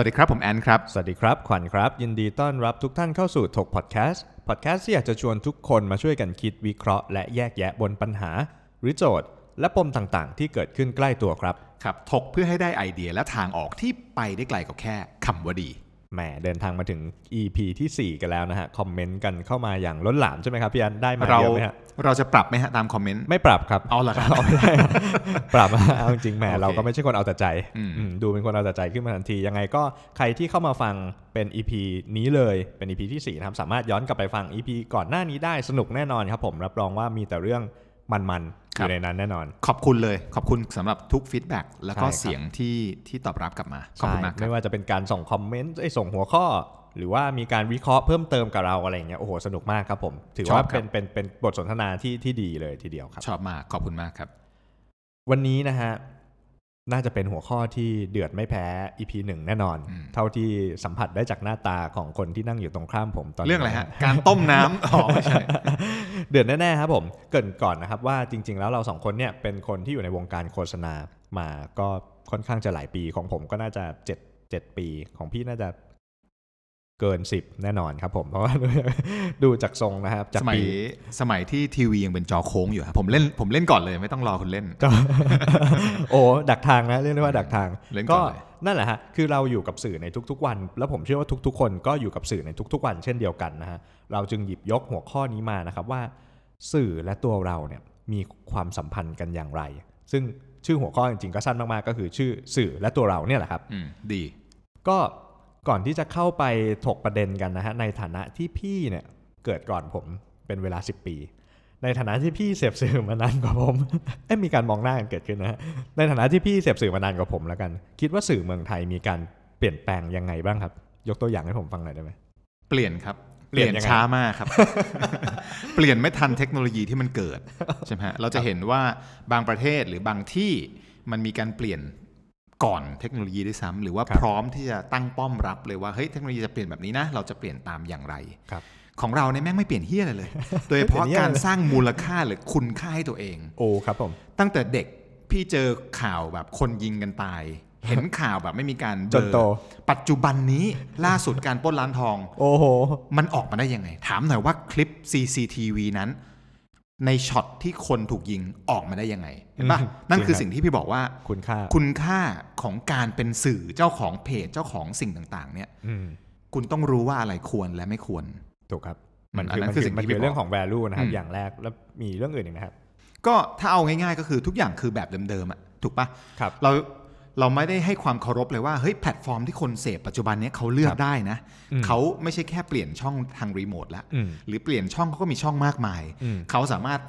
สวัสดีครับ ผมแอนครับ สวัสดีครับ ขวัญครับ ยินดีต้อนรับทุกท่านเข้าสู่ถกพอดแคสต์ พอดแคสต์ที่อยากจะชวนทุกคนมาช่วยกันคิดวิเคราะห์และแยกแยะบนปัญหา หรือโจทย์ และปมต่างๆ ที่เกิดขึ้นใกล้ตัวครับ ครับ ถกเพื่อให้ได้ไอเดียและทางออกที่ไปได้ไกลกว่าแค่คำว่าดี แหมเดินทางมาถึง EP ทีสี่ 4 กันแล้วนะฮะ คอมเมนต์กันเข้ามาอย่างล้นหลามใช่ไหมครับพี่อันได้มาเราเยอะไหมฮะเราจะปรับไหมฮะตามคอมเมนต์ไม่ปรับครับเอาเหรอครับไม่ได้ปรับเอาจริงๆแหมโอเคเราก็ไม่ใช่คนเอาแต่ใจอืมอืมดูเป็นคนเอาแต่ใจขึ้นมาทันที ยังไงก็ใครที่เข้ามาฟังเป็น EP นี้เลยเป็น EP ที่4นะครับสามารถย้อนกลับไปฟัง EP ก่อนหน้านี้ได้สนุกแน่นอนครับผมรับรองว่ามีแต่เรื่อง มันๆอยู่ในนั้นแน่นอน ขอบคุณเลย ขอบคุณสำหรับทุก feedback แล้วก็ใช่ครับเสียงที่ที่ตอบรับกลับมาขอบคุณมากครัไม่ว่าจะเป็นการส่งคอมเมนต์เอ้ยส่งหัวข้อ หรือว่ามีการวิเคราะห์เพิ่มเติมกับเราอะไรอย่างเงี้ยโอ้โหสนุกมากครับผม ถือว่าชอบครับเป็นเป็นเป็นบทสนทนาที่ที่ดีเลยทีเดียวครับ ชอบมากขอบคุณมากครับ วันนี้นะฮะ น่าจะเป็นหัวข้อที่เดือดไม่แพ้ EP หนึ่งแน่นอนอืมเท่าที่สัมผัสได้จากหน้าตาของคนที่นั่งอยู่ตรงข้ามผมตอนนี้เรื่องอะไรฮะ การต้มน้ำอ๋อไม่ใช่ เดือดแน่ๆครับผมเกรินก่อนนะครับว่าจริง ๆ แล้วเราสองคนเนี่ยเป็นคนที่อยู่ในวงการโฆษณามาก็ค่อนข้างจะหลายปีของผมก็น่าจะเจ็ดเจ็ดปีของพี่น่าจะ เกินสิบแน่นอนครับผม เพราะว่าดูจากทรงนะครับจากสมัยปีสมัยที่ทีวียังเป็นจอโค้งอยู่ครับผมเล่นผมเล่นก่อนเลยไม่ต้องรอคุณเล่นก็โอ้ดักทางนะเรียกได้ว่าดักทางเล่นก่ก็อนเลยนั่นแหละฮะคือเราอยู่กับสื่อในทุกๆวัน แล้วผมเชื่อว่าทุกๆ คนก็อยู่กับสื่อในทุกๆวัน เช่นเดียวกันนะฮะเราจึงหยิบยกหัวข้อนี้มานะครับว่า สื่อและตัวเราเนี่ยมีความสัมพันธ์กันอย่างไร ซึ่งชื่อหัวข้อจริงๆก็สั้นมากๆก็คือชื่อสื่อและตัวเราเนี่ยแหละครับอืมดี ก็ ก่อนที่จะเข้าไปถกประเด็นกันนะฮะในฐานะที่พี่เนี่ยเกิดก่อนผมเป็นเวลา 10 ปี ในฐานะที่พี่เสพสื่อมานานกว่าผมเอ้ยมีการมองหน้ากันเกิดขึ้นนะฮะในฐานะที่พี่เสพสื่อมานานกว่าผมแล้วกัน คิดว่าสื่อเมืองไทยมีการเปลี่ยนแปลงยังไงบ้างครับ ยกตัวอย่างให้ผมฟังหน่อยได้ไหมเปลี่ยนครับเปลี่ยนยช้ามากครับ เปลี่ยนไม่ทันเทคโนโลยีที่มันเกิดใช่ไหมฮะเราจะเห็นว่าบางประเทศหรือบางที่มันมีการเปลี่ยน ก่อนเทคโนโลยีด้วยซ้ำหรือว่าครับพร้อมที่จะตั้งป้อมรับเลยว่าเฮ้ยเทคโนโลยีจะเปลี่ยนแบบนี้นะ เราจะเปลี่ยนตามอย่างไรครับของเราเนี่ยแม่งไม่เปลี่ยนเฮี้ยอะไรเลย โดยเฉพาะไม่เปลี่ยนเหี้ยการเลยสร้างมูลค่าหรือคุณค่าให้ตัวเอง โอ้ครับผม ตั้งแต่เด็กพี่เจอข่าวแบบคนยิงกันตาย เห็นข่าวแบบไม่มีการเบจลนอโตปัจจุบันนี้ล่าสุดการปล้นร้านทอง โอ้โห มันออกมาได้ยังไง ถามหน่อยว่าคลิป CCTV นั้น ในช็อตที่คนถูกยิงออกมาได้ยังไงเห็นปะอืมนั่นจริงคือครับสิ่งที่พี่บอกว่าคุณค่าคุณค่าของการเป็นสื่อเจ้าของเพจเจ้าของสิ่งต่างๆ เนี่ยอืมคุณต้องรู้ว่าอะไรควรและไม่ควรถูกครับอืมมันอันคือนั้มันนคือคือสิ่งมันที่คือพี่เรื่องบอกของ value นะครับอืมอย่างแรกแล้วมีเรื่องอื่นอีกนะครับ ก็ถ้าเอาง่ายๆ ก็คือทุกอย่างคือแบบเดิมๆอะถูกปะครับเรา เราไม่ได้ให้ความเคารพเลยว่าเฮ้ยแพลตฟอร์มที่คนเสพปัจจุบันเนี้ยเขาเลือกได้นะอืมเขาไม่ใช่แค่เปลี่ยนช่องทางรีโมทแล้วอืมหรือเปลี่ยนช่องเขาก็มีช่องมากมายอืมเขาสามารถ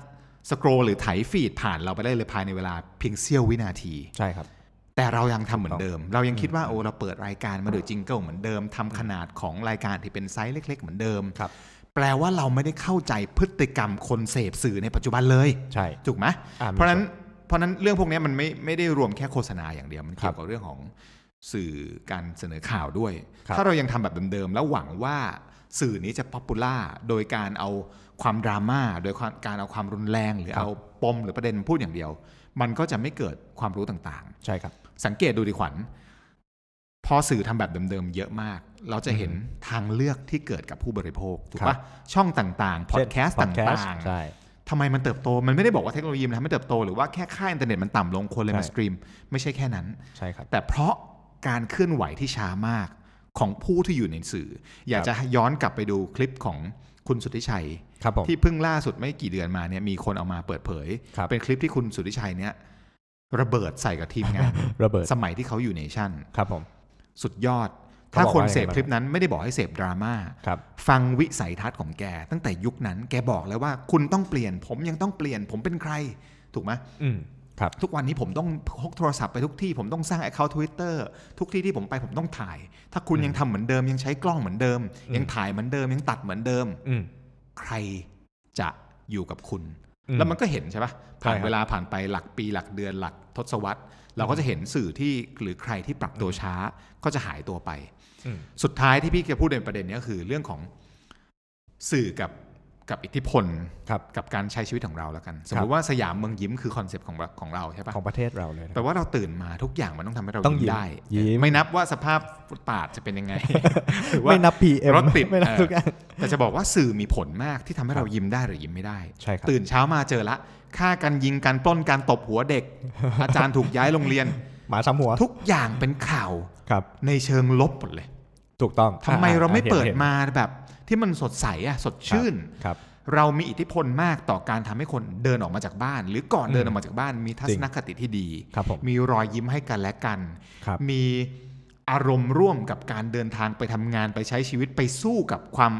scroll หรือไถ feed ผ่านเราไปได้เลยภายในเวลาเพียงเสี้ยววินาทีใช่ครับ แต่เรายังทำเหมือนเดิม เรายังคิดว่าโอ้เราเปิดรายการมาโดย jingle เหมือนเดิมทำขนาดของรายการที่เป็นไซส์เล็ก ๆ เหมือนเดิมครับแปลว่าเราไม่ได้เข้าใจพฤติกรรมคนเสพสื่อในปัจจุบันเลย ใช่ ถูกไหมอ่ามีเพราะฉะนั้น เพราะฉะนั้นเรื่องพวกนี้มันไม่ไม่ได้รวมแค่โฆษณาอย่างเดียวมันครับเกี่ยวกับเรื่องของสื่อการเสนอข่าวด้วยครับถ้าเรายังทำแบบเดิมๆแล้วหวังว่าสื่อนี้จะ popular โดยการเอาความดราม่าโดยความการเอาความรุนแรง หรือเอาปมหรือประเด็นมาพูดอย่างเดียว มันก็จะไม่เกิดความรู้ต่างใช่ครับๆสังเกตดูดิขวัญพอสื่อทำแบบเดิมๆเยอะมาก เราจะเห็นทางเลือกที่เกิดกับผู้บริโภคถูกปะครับช่องต่างๆพอดแคสต์เช่น podcast ต่างๆใช่ ทำไมมันเติบโต มันไม่ได้บอกว่าเทคโนโลยีมันทำให้เติบโต หรือว่าแค่ค่าอินเทอร์เน็ตมันต่ำลงคนเลยมาใช่ stream ไม่ใช่แค่นั้นใช่ครับแต่เพราะการเคลื่อนไหวที่ช้ามากของผู้ที่อยู่ในสื่อ อยากครับจะย้อนกลับไปดูคลิปของคุณสุทธิชัยครับผมที่เพิ่งล่าสุดไม่กี่เดือนมาเนี่ยมีคนเอามาเปิดเผยครับเป็นคลิปที่คุณสุทธิชัยเนี่ยระเบิดใส่กับทีมงานระเบิดสมัยที่เขาอยู่เนชั่นครับผมสุดยอดเขา ถ้าบอกคนว่ายังไงเสพบ้างคลิปนั้นไม่ได้บอกให้เสพดราม่าครับฟังวิสัยทัศน์ของแก ตั้งแต่ยุคนั้นแกบอกเลยว่าคุณต้องเปลี่ยน ผมยังต้องเปลี่ยน ผมเป็นใคร ถูกไหมอืมครับทุกวันนี้ผมต้องพกโทรศัพท์ไปทุกที่ผมต้องสร้าง Account Twitter ทุกที่ที่ผมไปผมต้องถ่าย ถ้าคุณยังทำเหมือนเดิมยังใช้กล้องเหมือนเดิมอืมยังถ่ายเหมือนเดิมยังตัดเหมือนเดิมอืมใครจะอยู่กับคุณอืมแล้วมันก็เห็นใช่ปะผ่านใช่ครับเวลาผ่านไปหลักปีหลักเดือนหลักทศวรรษ เราก็จะเห็นสื่อที่หรือใครที่ปรับตัวช้าก็จะหายตัวไปอืม สุดท้ายที่พี่จะพูดในประเด็นนี้ก็คือเรื่องของสื่อกับกับอิทธิพลครับกับการใช้ชีวิตของเราแล้วกัน สมมติครับติว่าสยามเมืองยิ้มคือ concept ของเราของเราใช่ปะของประเทศเราเลยนะแปลว่าเราตื่นมาทุกอย่างมันต้องทำให้เราต้องยิ้มได้ยิ้มไม่นับว่าสภาพฟุตบาทจะเป็นยังไงหรือว่าไม่นับ PM รถติดไม่นับเออทุกอย่างแต่จะบอกว่าสื่อมีผลมากที่ทำให้เรายิ้มได้หรือยิ้มไม่ได้ใช่ครับตื่นเช้ามาเจอละฆ่ากันยิงกันปล้นการตบหัวเด็ก อาจารย์ถูกย้ายโรงเรียน หมาซ้ำหัว ทุกอย่างเป็นข่าวครับในเชิงลบหมดเลย ถูกต้องทำไมอ่เราไม่ห็นเปิดห็นมาแบบที่มันสดใสอะสดชื่นครับเรามีอิทธิพลมากต่อการทำให้คนเดินออกมาจากบ้าน หรือก่อนเดินออกมาจากบ้าน มีทัศนคติที่ดีครับผมมีรอยยิ้มให้กันและกันครับมีอารมณ์ร่วมกับการเดินทางไปทำงานไปใช้ชีวิตไปสู้กับความ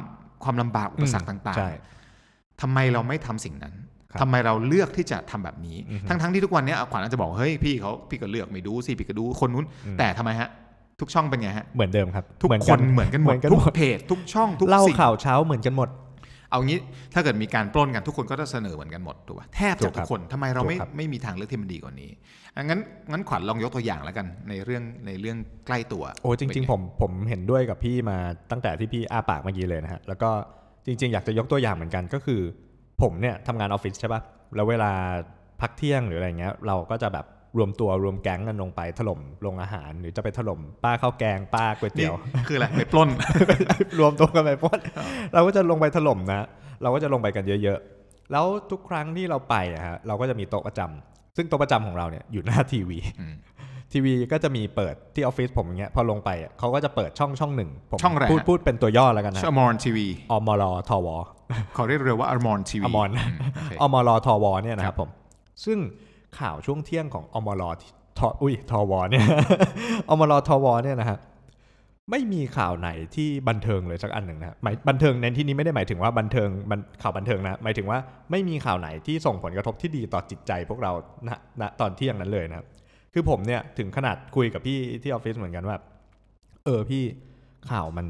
ความลำบากอุปสรรคต่างใช่ๆทำไมเราไม่ทำสิ่งนั้นครับ ทำไมเราเลือกที่จะทำแบบนี้อือฮึทั้งๆที่ทุกวันเนี้ยขวัญอาจจะบอกเฮ้ยพี่เขาพี่ก็เลือกไม่ดูสิพี่ก็ดูคนนู้นอืมแต่ทำไมฮะ ทุกช่องเป็นไงฮะเหมือนเดิมครับทุกเหมืคนเหมือนกันหมดทุกหมดเพจทุกช่องทุกเล่าสิ่งข่าวเช้าเหมือนกันหมดเอางี้ถ้าเกิดมีการปล้นกันทุกคนก็จะเสนอเหมือนกันหมดถูกป่ะแทบถูจะกทุครักบคนทำไมเราไม่ถูกครับไม่มีทางเลือกที่มันดีกว่านี้อะงั้นงั้นขวัญลองยกตัวอย่างแล้วกันในเรื่องในเรื่องใกล้ตัว โอ้จริง ๆ ผมผมเห็นด้วยกับพี่มาตั้งแต่ที่พี่อ้าปากเมื่อกี้เลยนะฮะแล้วก็จริง ๆ อยากจะยกตัวอย่างเหมือนกันก็คือ ผมเนี่ยทำงานออฟฟิศใช่ปะแล้วเวลาพักเที่ยงหรืออะไรเงี้ย เราก็จะแบบรวมตัวรวมแก๊งกันลงไปถล่มโรงอาหาร หรือจะไปถล่มป้าข้าวแกงป้าก๋วยนี่เตี๋ยว คืออะไรไปปล้น รวมตัวกันไปปล้น เราก็จะลงไปถล่มนะ เราก็จะลงไปกันเยอะๆ แล้วทุกครั้งที่เราไปอะฮะเราก็จะมีโต๊ะประจำซึ่งโต๊ะประจำของเราเนี่ยอยู่หน้าทีวีอืมทีวีก็จะมีเปิดที่ออฟฟิศผมอย่างเงี้ยพอลงไปอะเขาก็จะเปิดช่องช่องหนึ่งผมช่องอะไรพูดฮะพูดเป็นตัวย่อแล้วกันนะชื่ออมรทีวีอมรทว เขาเรียกเร็วว่าอมรทีวีอมรโอเคอมรทวเนี่ยนะครับผม ซึ่งข่าวช่วงเที่ยงของอมรทอุ้ยทวเนี่ยอมรทวเนี่ยนะฮะไม่มีข่าวไหนที่บันเทิงเลยสักอันหนึ่งนะหมายบันเทิงในที่นี้ไม่ได้หมายถึงว่าบันเทิงมันข่าวบันเทิงนะหมายถึงว่าไม่มีข่าวไหนที่ส่งผลกระทบที่ดีต่อจิตใจพวกเราณณตอนเที่ยงนั้นเลยนะครับคือผมเนี่ยถึงขนาดคุยกับพี่ที่ออฟฟิศเหมือนกันว่า เออพี่ข่าวมัน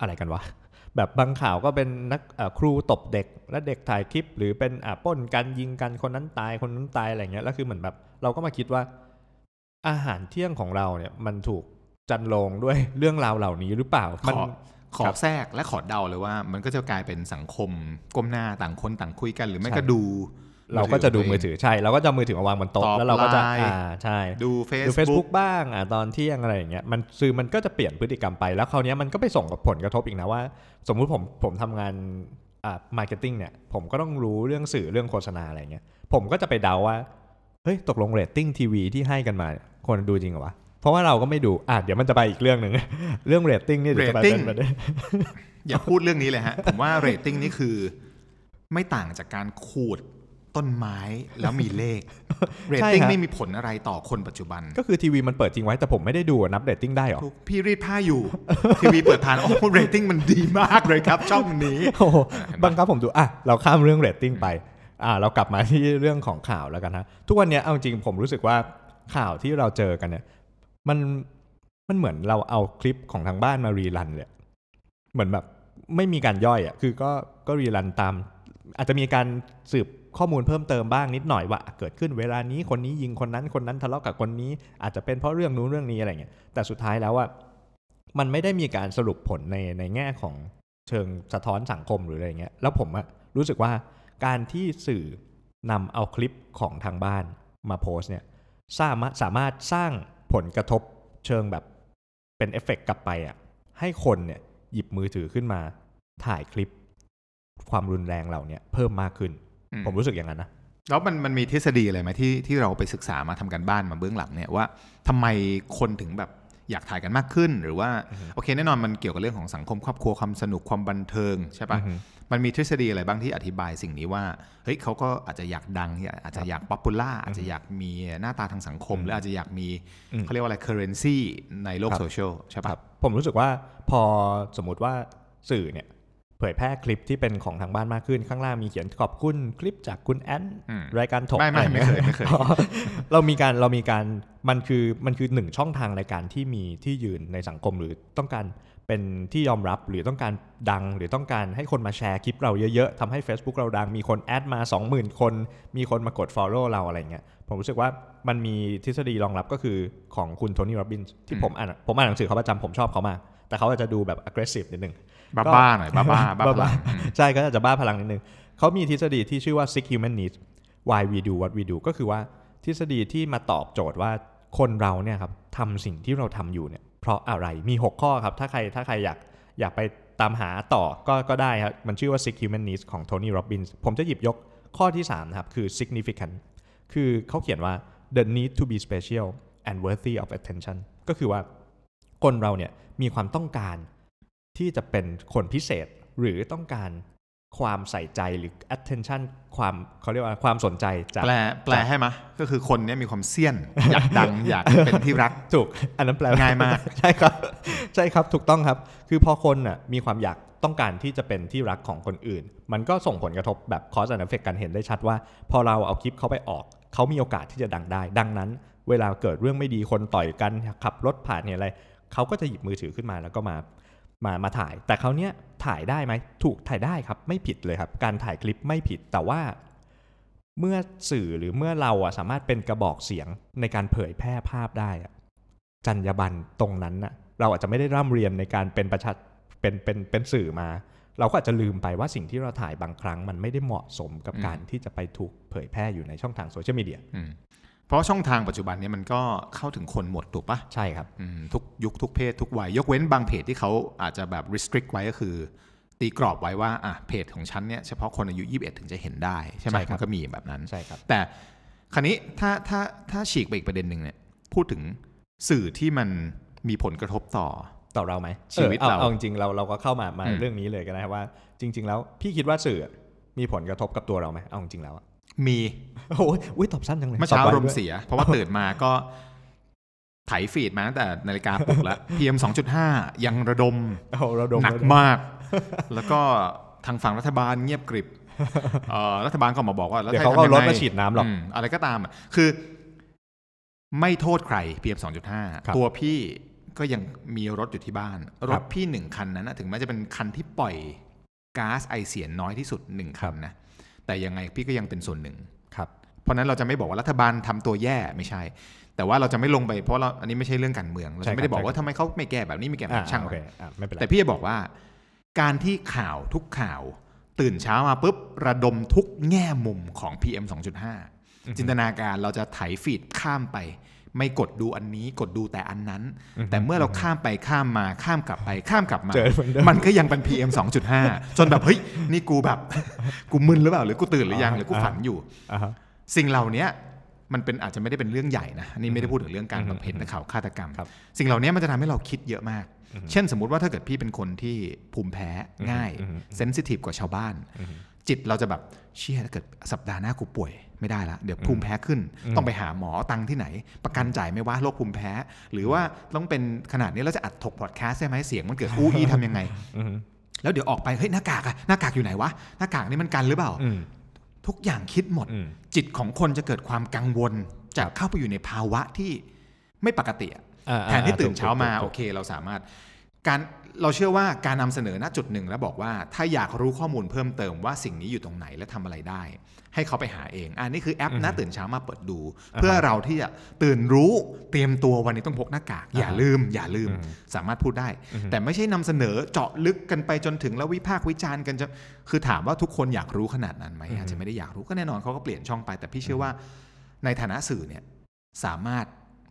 อะไรกันวะ แบบบางข่าวก็เป็นนักเอ่อครูตบเด็ก และเด็กถ่ายคลิป หรือเป็นอะปล้นกันยิงกันคนนั้นตายคนนั้นตายอะไรเงี้ยแล้วคือเหมือนแบบ เราก็มาคิดว่า อาหารเที่ยงของเราเนี่ยมันถูกจันลงด้วยเรื่องราวเหล่านี้หรือเปล่าขมันอขอครับแทรกและขอเดาเลยว่า มันก็จะกลายเป็นสังคมก้มหน้าต่างคนต่างคุยกัน หรือไม่ใช่ก็ดู เราก็จะดูขงมืตัอวเงถือใช่ เราก็จะเอามือถือมาวางบนโต๊ะตอบแล้วเราก็จะไลน์อ่าใช่ดูดู Facebook Facebook บ้างอะตอนเที่ยงอะไรอย่างเงี้ยมันสื่อมันก็จะเปลี่ยนพฤติกรรมไปแล้วคราวเนี้ยมันก็ไปส่งกับผลกระทบอีกนะว่า สมมุติผมผมทำงานอ่า marketing เนี่ยผมก็ต้องรู้เรื่องสื่อเรื่องโฆษณาอะไรเงี้ยผมก็จะไปเดาว่าเฮ้ยตกลงเรตติ้งทีวีที่ให้กันมาเนี่ยคนดูจริงเหรอวะเพราะว่าเราก็ไม่ดูอะเดี๋ยวมันจะไปอีกเรื่องหนึ่งเรื่องเรตติ้งเนี่ยเดี๋ยวจะไปเป็น rating ประเด็นอย่าพูดเรื่องนี้เลยฮะผมว่าเรตติ้งนี่คือ ไม่ต่างจากการขูด ต้นไม้แล้วมีเลขเรตติ้งใช่ฮะไม่มีผลอะไรต่อคนปัจจุบัน ก็คือทีวีมันเปิดทิ้งไว้แต่ผมไม่ได้ดูอะนับเรตติ้งได้หรอถูกพี่รีดผ้าอยู่ ทีวีเปิดทานโอ้เรตติ้งมันดีมากเลยครับ ช่องนี้โอ้โหบังคับผมดูอะเราข้ามเรื่องเรตติ้งไปอะเรากลับมาที่เรื่องของข่าวแล้วกันนะทุกวันเนี้ยเอาจริงผมรู้สึกว่าข่าวที่เราเจอกันเนี่ย มันมันเหมือนเราเอาคลิปของทางบ้านมา rerun เลยเหมือนแบบไม่มีการย่อยอะคือก็ก็ rerun ตาม อาจจะมีการสืบ ข้อมูลเพิ่มเติมบ้างนิดหน่อยว่าเกิดขึ้นเวลานี้คนนี้ยิงคนนั้นคนนั้นทะเลาะกับคนนี้ อาจจะเป็นเพราะเรื่องนู้นเรื่องนี้อะไรเงี้ยแต่สุดท้ายแล้วอะมันไม่ได้มีการสรุปผลในในแง่ของเชิงสะท้อนสังคมหรืออะไรเงี้ยแล้วผมอะรู้สึกว่าการที่สื่อนำเอาคลิปของทางบ้านมาโพสต์เนี่ยสามารถสามารถสร้างผลกระทบเชิงแบบเป็นเอฟเฟกต์กลับไปอะให้คนเนี่ยหยิบมือถือขึ้นมาถ่ายคลิปความรุนแรงเหล่านี้เพิ่มมากขึ้น ผมรู้สึกอย่างนั้นนะแล้วมันมันมีทฤษฎีอะไรไหมที่ที่เราไปศึกษามาทำกันบ้านมาเบื้องหลังเนี่ยว่าทำไมคนถึงแบบอยากถ่ายกันมากขึ้น หรือว่าอือฮึโอเคแน่นอนมันเกี่ยวกับเรื่องของสังคมครอบครัวความสนุกความบันเทิงใช่ปะอือฮึมันมีทฤษฎีอะไรบ้างที่อธิบายสิ่งนี้ว่าเฮ้ยเขาก็อาจจะอยากดังอยากอาจจะอยากป๊อปปูล่าอาจจะอยากมีหน้าตาทางสังคมอืมหรืออาจจะอยากมีอืมเขาเรียกว่าอะไร currency ในโลกครับโซเชียลใช่คปะรับผมรู้สึกว่าพอสมมุติว่าสื่อเนี่ย เผยแพร่คลิปที่เป็นของทางบ้านมากขึ้นข้างล่างมีเขียนขอบคุณคลิปจากคุณแอนอืมรายการถกไม่ไม่อะรไม่เคยไม่เคยอ๋อเรามีการเรามีการมันคือมันคือหนึ่งช่องทางในการที่มีที่ยืนในสังคมหรือต้องการเป็นที่ยอมรับหรือต้องการดัง หรือต้องการให้คนมาแชร์คลิปเราเยอะๆทำให้ Facebook เราดังมีคนแอดมา 20,000 คน มีคนมากด Follow เราอะไรเงี้ยผมรู้สึกว่ามันมีทฤษฎีรองรับก็คือของคุณโทนี่โรบินส์ที่ผมอ่านผมอ่านหนังสือเขาประจำผมชอบเขามากแต่เขาอาจจะดูแบบ aggressive นิดนึง บ้าบ้าๆหน่อยบ้าบ้าๆบ้าพลังอืมใช่ก็อาจจะบ้าพลังนิดนึงเขามีทฤษฎีที่ชื่อว่า six human needs why we do what we do ก็คือว่าทฤษฎีที่มาตอบโจทย์ว่าคนเราเนี่ยครับทำสิ่งที่เราทำอยู่เนี่ย เพราะอะไรมี 6 ข้อครับ ถ้าใครถ้าใครอยากอยากไปตามหาต่อก็ก็ได้ครับ มันชื่อว่า six human needs ของ Tony Robbins ผมจะหยิบยกข้อที่3นะครับคือ significant คือเขาเขียนว่า the need to be special and worthy of attention ก็คือว่าคนเราเนี่ยมีความต้องการ ที่จะเป็นคนพิเศษหรือต้องการความใส่ใจหรือ attention ความเขาเรียกว่าความสนใจจากแปลแปลให้มะก็คือคนเนี้ยมีความเซียน อยากดัง อยากเป็นที่รักถูก อันนั้นแปลง่ายมาก ใช่ครับ ใช่ครับถูกต้องครับ คือพอคนน่ะมีความอยากต้องการที่จะเป็นที่รักของคนอื่น มันก็ส่งผลกระทบแบบ cause and effect กันเห็นได้ชัดว่า พอเราเอาคลิปเขาไปออก เขามีโอกาสที่จะดังได้ ดังนั้น เวลาเกิดเรื่องไม่ดีคนต่อยกันขับรถผ่านเนี่ยอะไรเขาก็จะหยิบมือถือขึ้นมาแล้วก็มา มามาถ่าย แต่เขาวเนี้ยถ่ายได้ไหมถูกถ่ายได้ครับไม่ผิดเลยครับ การถ่ายคลิปไม่ผิดแต่ว่า เมื่อสื่อหรือเมื่อเราอะสามารถเป็นกระบอกเสียงในการเผยแพร่ภาพได้อะจรรยาบรรณตรงนั้นน่ะเราอาจจะไม่ได้ร่ำเรียนในการเป็นประชาเป็นเป็นเป็นสื่อมา เราก็อาจจะลืมไปว่าสิ่งที่เราถ่ายบางครั้ง มันไม่ได้เหมาะสมกับอืมการที่จะไปถูกเผยแพร่อยู่ในช่องทางโซเชียลมีเดียอืม เพราะช่องทางปัจจุบันเนี้มันก็เข้าถึงคนหมดถูกปะใช่ครับอืมทุกยุคทุกเพศทุกวัย ยกเว้นบางเพจที่เขาอาจจะแบบ restrict ไว้ก็คือ ตีกรอบไว้ว่าอะเพจของฉันเนี่ยเฉพาะคนอายุ 21 ถึงจะเห็นได้ ใช่ไหมใช่ครับมันก็มีแบบนั้นใช่ครับ แต่คราวนี้ถ้าถ้าถ้าฉีกไปอีกประเด็นหนึ่งเนี่ยพูดถึงสื่อที่มันมีผลกระทบต่อต่อเราไหมชีวิตออเราเอาเอาจริงๆเราเราก็เข้ามามาอืมเรื่องนี้เลยกันนะครับว่า จริง ๆ แล้วพี่คิดว่าสื่อมีผลกระทบกับตัวเราไหมเอาจริงๆแล้วอะ มีโอ้ยอุ้ยตอบสั้นจังเลยเมื่อเช้าตบไวอารมด้วณ์ยเสีย เพราะว่าตื่นมาก็ไถฟีดมาตั้งแต่นาฬิกาปลุกแล้ว PM 2.5ยังระดมโอ้เราดมหนักเราดมมาก แล้วก็ทางฝั่งรัฐบาลเงียบกริบเอ่อรัฐบาลก็มาบอกว่าแล้วเดี๋ยวให้เขาก็ทำยังรถไงมาฉีดน้ำหรอกอืมอะไรก็ตามอะคือ ไม่โทษใคร PM ครับ2.5ตัวพี่ก็ยังมีรถอยู่ที่บ้านรครัถบพี่หนึ่งคันนั้นนะถึงแม้จะเป็นคันที่ปล่อยก๊าซไอเสียน้อยที่สุดหนึ่งครัคับนนะ แต่ยังไงพี่ก็ยังเป็นส่วนหนึ่งครับเพราะฉะนั้นเราจะไม่บอกว่ารัฐบาลทำตัวแย่ไม่ใช่ แต่ว่าเราจะไม่ลงไปเพราะเราอันนี้ไม่ใช่เรื่องการเมืองเราใช่จะไม่ได้ครับบอกว่าทำไมเขาไม่แก้แบบนี้ไม่แก้แบอ่าบช่างโอมันเคอะไม่เป็นไรแต่พี่จะบอกว่า การที่ข่าวทุกข่าว ตื่นเช้ามาปุ๊บระดมทุกแง่มุมของ PM 2.5จินตนาการเราจะไถฟีดข้ามไป ไม่กดดูอันนี้กดดูแต่อันนั้น แต่เมื่อเราข้ามไปข้ามมาข้ามกลับไปข้ามกลับมาเจอเหมือนเดิมมันก็ยังเป็น PM 2.5 จนแบบเฮ้ยนี่กูแบบ กูมึนหรือเปล่าหรือกูตื่นหรือยังหรือกูฝันอยู่อ่าฮะสิ่งเหล่านี้มันเป็นอาจจะไม่ได้เป็นเรื่องใหญ่นะอันนี่ไม่ได้พูดถึงเรื่องการอืมบำเพ็ญข่าวฆาตกรรมครับสิ่งเหล่านี้มันจะทำให้เราคิดเยอะมากอืมเช่นสมมุติว่าถ้าเกิดพี่เป็นคนที่ภูมิแพ้ง่ายอืมเซนซิทีฟกว่าชาวบ้านอืมจิตเราจะแบบเชี่ยถ้าเกิดสัปดาห์หน้ากูป่วย ไม่ได้ละเดี๋ยวภูมิแพ้ขึ้นอืมต้องไปหาหมอตังค์ที่ไหน ประกันจ่ายไหม่ว่าโรคภูมิแพ้ หรือว่าต้องเป็นขนาดนี้เราจะอัดถกพอดแคสต์ได้ไหมเสียงมันเกิดอู้อี้ทำยังไงอืมแล้วเดี๋ยวออกไปเฮ้ยหน้ากากอะหน้ากากอยู่ไหนวะหน้ากากนี่มันกันหรือเปล่าอืมทุกอย่างคิดหมดอืมจิตของคนจะเกิดความกังวลจะเข้าไปอยู่ในภาวะที่ไม่ปกติอะอ่าแทนที่ตื่นเช้ามาถูกถูกโอเค เราสามารถ การเราเชื่อว่าการนำเสนอณจุดหนึ่งแล้วบอกว่าถ้าอยากรู้ข้อมูลเพิ่มเติมว่าสิ่งนี้อยู่ตรงไหนและทำอะไรได้ ให้เขาไปหาเองอันนี้คือแอปนะตื่นเช้ามาเปิดดู เพื่อเราที่จะตื่นรู้เตรียมตัววันนี้ต้องพกหน้ากาก อย่าลืม อย่าลืมสามารถพูดได้ แต่ไม่ใช่นำเสนอเจาะลึกกันไปจนถึงแล้ววิพากษ์วิจารณ์กันจะคือถามว่าทุกคนอยากรู้ขนาดนั้นไหมอาจจะไม่ได้อยากรู้ก็แน่นอนเขาก็เปลี่ยนช่องไป แต่พี่เชื่อว่าในฐานะสื่อเนี่ยสามารถ